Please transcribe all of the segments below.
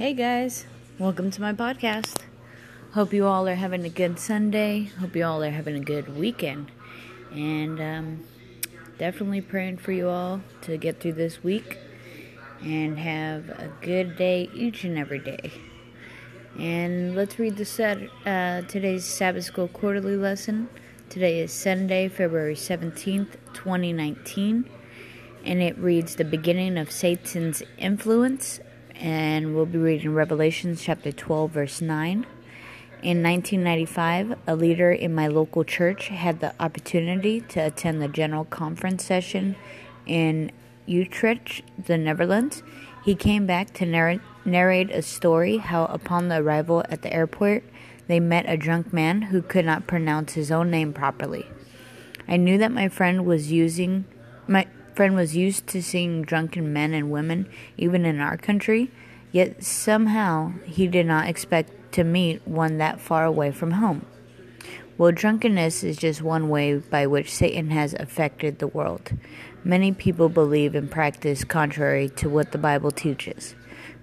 Hey guys, welcome to my podcast. Hope you all are having a good Sunday. Hope you all are having a good weekend. And um, definitely praying for you all to get through this week and have a good day each and every day. And let's read the set, uh, today's Sabbath School quarterly lesson. Today is Sunday, February 17th, 2019 and it reads the beginning of Satan's influence. And we'll be reading Revelations chapter 12, verse 9. In 1995, a leader in my local church had the opportunity to attend the general conference session in Utrecht, the Netherlands. He came back to narr- narrate a story how, upon the arrival at the airport, they met a drunk man who could not pronounce his own name properly. I knew that my friend was using my friend was used to seeing drunken men and women, even in our country, yet somehow he did not expect to meet one that far away from home. Well, drunkenness is just one way by which Satan has affected the world. Many people believe and practice contrary to what the Bible teaches.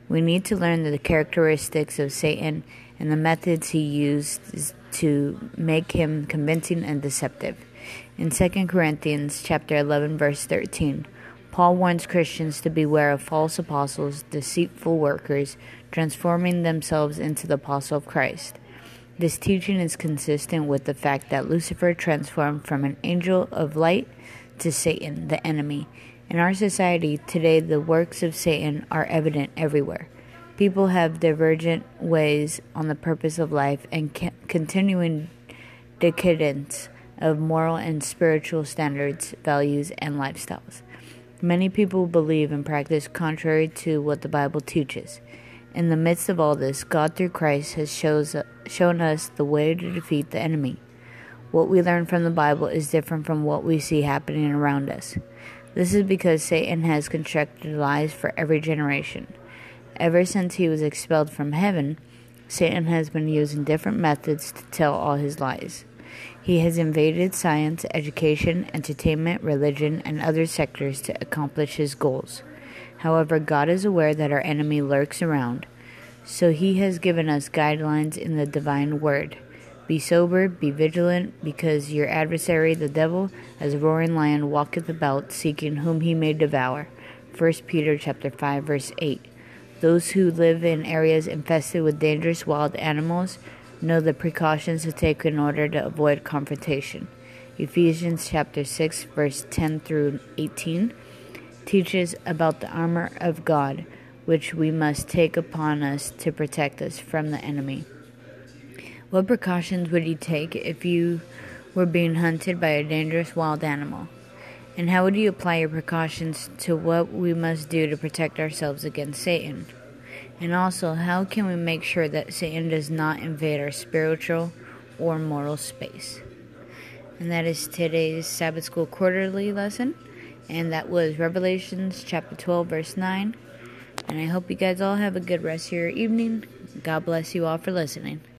We need to learn the characteristics of Satan and the methods he used to make him convincing and deceptive. In 2 Corinthians chapter 11 verse 13, Paul warns Christians to beware of false apostles, deceitful workers, transforming themselves into the apostle of Christ. This teaching is consistent with the fact that Lucifer transformed from an angel of light to Satan, the enemy. In our society today, the works of Satan are evident everywhere. People have divergent ways on the purpose of life and continuing decadence of moral and spiritual standards, values, and lifestyles. Many people believe and practice contrary to what the Bible teaches. In the midst of all this, God through Christ has shows, shown us the way to defeat the enemy. What we learn from the Bible is different from what we see happening around us. This is because Satan has constructed lies for every generation. Ever since he was expelled from heaven, Satan has been using different methods to tell all his lies. He has invaded science, education, entertainment, religion, and other sectors to accomplish his goals. However, God is aware that our enemy lurks around, so he has given us guidelines in the divine word. Be sober, be vigilant, because your adversary, the devil, as a roaring lion, walketh about, seeking whom he may devour. 1 Peter chapter 5, verse 8. Those who live in areas infested with dangerous wild animals know the precautions to take in order to avoid confrontation. Ephesians chapter 6 verse 10 through 18 teaches about the armor of God which we must take upon us to protect us from the enemy. What precautions would you take if you were being hunted by a dangerous wild animal? And how would you apply your precautions to what we must do to protect ourselves against Satan? And also, how can we make sure that Satan does not invade our spiritual or moral space? And that is today's Sabbath School quarterly lesson. And that was Revelations chapter 12, verse 9. And I hope you guys all have a good rest of your evening. God bless you all for listening.